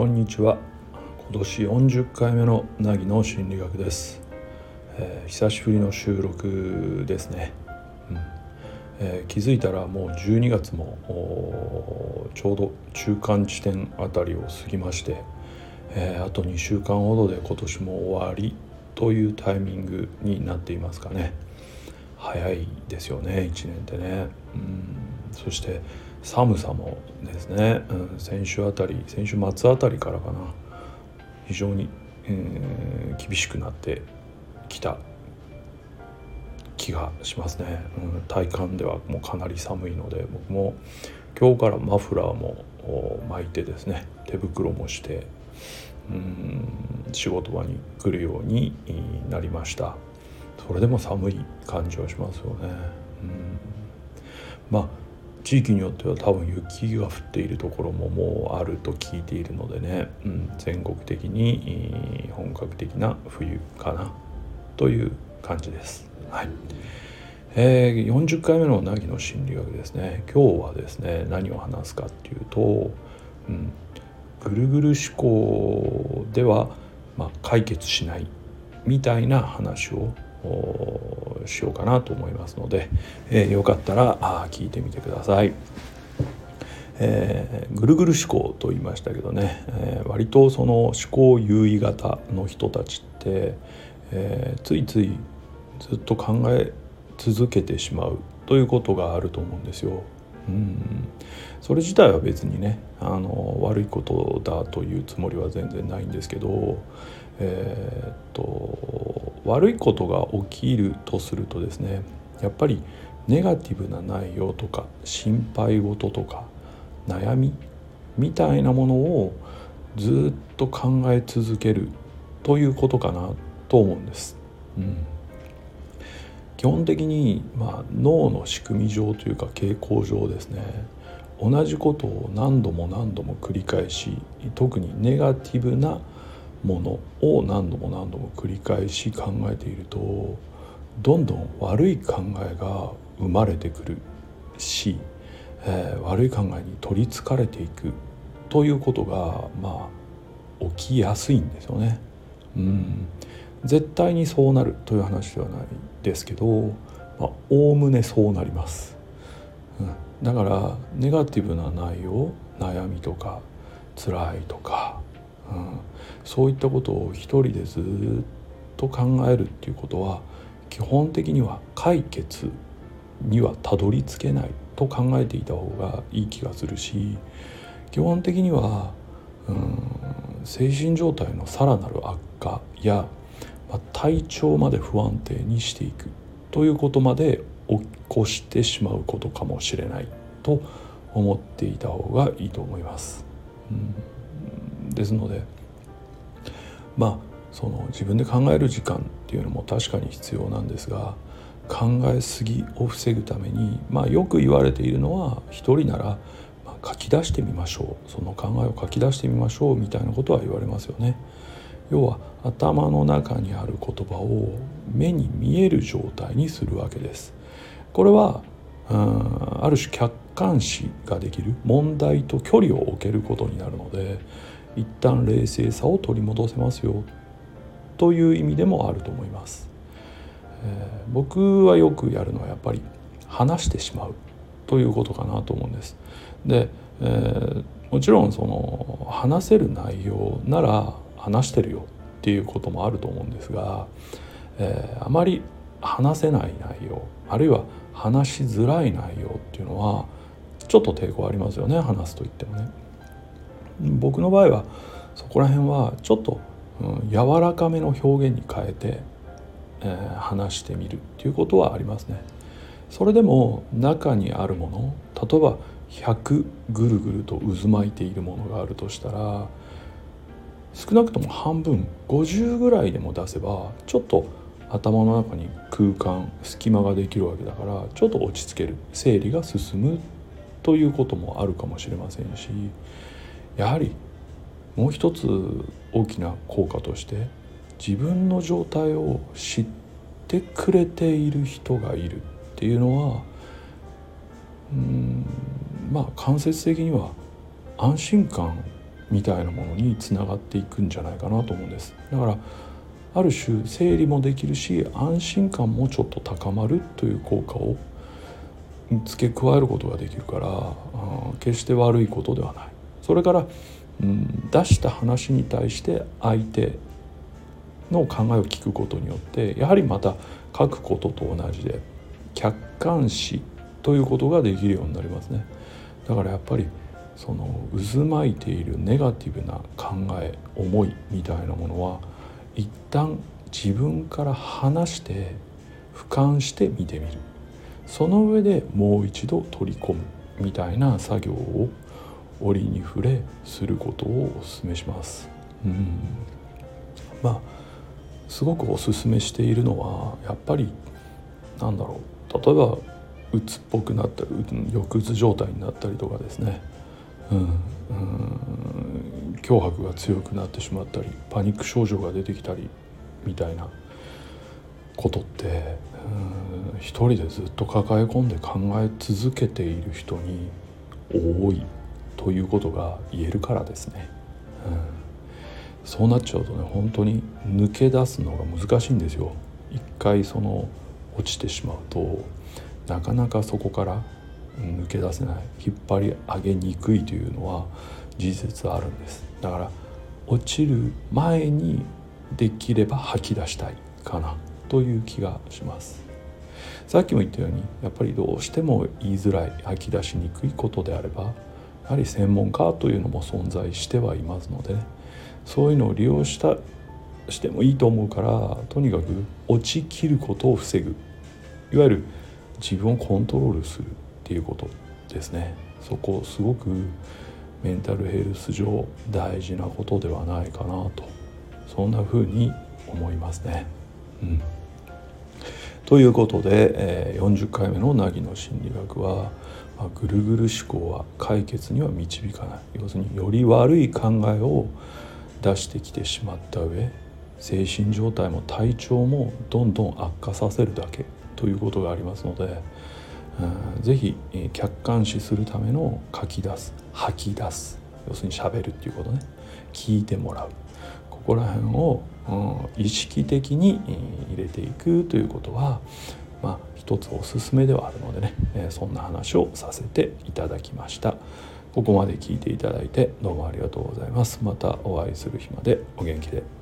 こんにちは。今年40回目のなぎの心理学です、えー、久しぶりの収録ですね、うん。えー、気づいたらもう12月もちょうど中間地点あたりを過ぎまして、えー、あと2週間ほどで今年も終わりというタイミングになっていますかね。早いですよね1年ってね、うん、そして寒さもですね、うん、先週あたり先週末あたりからかな。非常に、えー、厳しくなってきた気がしますね、うん、体感ではもうかなり寒いので僕も今日からマフラーも巻いてですね手袋もしてうん仕事場に来るようになりました。それでも寒い感じはしますよね、うん、まあ地域によっては多分雪が降っているところももうあると聞いているのでね、うん、全国的に本格的な冬かなという感じです。はい。えー、40回目の凪の心理学ですね。今日はですね何を話すかっていうと、うん、ぐるぐる思考では、まあ、解決しないみたいな話をしようかなと思いますので、えー、よかったらあ聞いてみてください。えー、ぐるぐる思考と言いましたけどね、えー、割とその思考優位型の人たちって、えー、ついついずっと考え続けてしまうということがあると思うんですよ。うんそれ自体は別にねあの悪いことだというつもりは全然ないんですけど、えー、っと悪いことが起きるとするとですねやっぱりネガティブな内容とか心配事とか悩みみたいなものをずっと考え続けるということかなと思うんです。うん基本的に、まあ、脳の仕組み上というか傾向上ですね。同じことを何度も何度も繰り返し特にネガティブなものを何度も何度も繰り返し考えているとどんどん悪い考えが生まれてくるし、えー、悪い考えに取りつかれていくということがまあ起きやすいんですよね。うん。絶対にそうなるという話ではない。ですけどおおむねそうなります、うん、だからネガティブな内容悩みとか辛いとか、うん、そういったことを一人でずっと考えるっていうことは基本的には解決にはたどり着けないと考えていた方がいい気がするし基本的には、うん、精神状態のさらなる悪化や、体調まで不安定にしていくということまで起こしてしまうことかもしれないと思っていた方がいいと思います。うん、ですのでまあその自分で考える時間っていうのも確かに必要なんですが考えすぎを防ぐために、まあ、よく言われているのは一人なら、ま書き出してみましょうその考えを書き出してみましょうみたいなことは言われますよね。要は頭の中にある言葉を目に見える状態にするわけです。これはある種客観視ができる問題と距離を置けることになるので一旦冷静さを取り戻せますよ。という意味でもあると思います、えー、僕はよくやるのはやっぱり話してしまう。ということかなと思うんです。で、えー、もちろんその話せる内容なら話してるよっていうこともあると思うんですが、えー、あまり話せない内容あるいは話しづらい内容っていうのはちょっと抵抗ありますよね話すと言ってもね。僕の場合はそこら辺はちょっと、うん、柔らかめの表現に変えて、えー、話してみるっていうことはありますね。それでも中にあるもの例えば100ぐるぐると渦巻いているものがあるとしたら少なくとも半分50ぐらいでも出せばちょっと頭の中に空間隙間ができるわけだからちょっと落ち着ける。整理が進むということもあるかもしれませんしやはりもう一つ大きな効果として自分の状態を知ってくれている人がいるっていうのはうんまあ間接的には安心感みたいなものにつながっていくんじゃないかなと思うんです。だからある種整理もできるし安心感もちょっと高まるという効果を付け加えることができるから、うん、決して悪いことではない。それから、うん、出した話に対して相手の考えを聞くことによってやはりまた書くことと同じで客観視ということができるようになりますね。だからやっぱりその渦巻いているネガティブな考え思いみたいなものは一旦自分から離して俯瞰して見てみる。その上でもう一度取り込むみたいな作業を折に触れすることをお勧めします。うん。まあすごくおすすめしているのはやっぱりなんだろう。例えばうつっぽくなったり抑うつ状態になったりとかですね、うん、うん。脅迫が強くなってしまったりパニック症状が出てきたりみたいなことってうん。一人でずっと抱え込んで考え続けている人に多いということが言えるからですね。うん。そうなっちゃうとね本当に抜け出すのが難しいんですよ。一回その落ちてしまうとなかなかそこから抜け出せない引っ張り上げにくいというのは事実あるんです。だから落ちる前にできれば吐き出したいかなという気がします。さっきも言ったようにやっぱりどうしても言いづらい吐き出しにくいことであればやはり専門家というのも存在してはいますので、ね、そういうのを利用したしてもいいと思うからとにかく落ちきることを防ぐ。いわゆる自分をコントロールする。っていうことですね。そこすごくメンタルヘルス上大事なことではないかなと。そんな風に思いますね。うん、ということで、え、40回目の凪の心理学は、まあ、ぐるぐる思考は解決には導かない。要するにより悪い考えを出してきてしまった上精神状態も体調もどんどん悪化させるだけということがありますので、うん、ぜひ客観視するための書き出す吐き出す要するにしゃべるっていうことね聞いてもらうここら辺を、うん、意識的に入れていくということはまあ一つおすすめではあるのでね、えそんな話をさせていただきました。ここまで聞いていただいてどうもありがとうございます。またお会いする日までお元気で。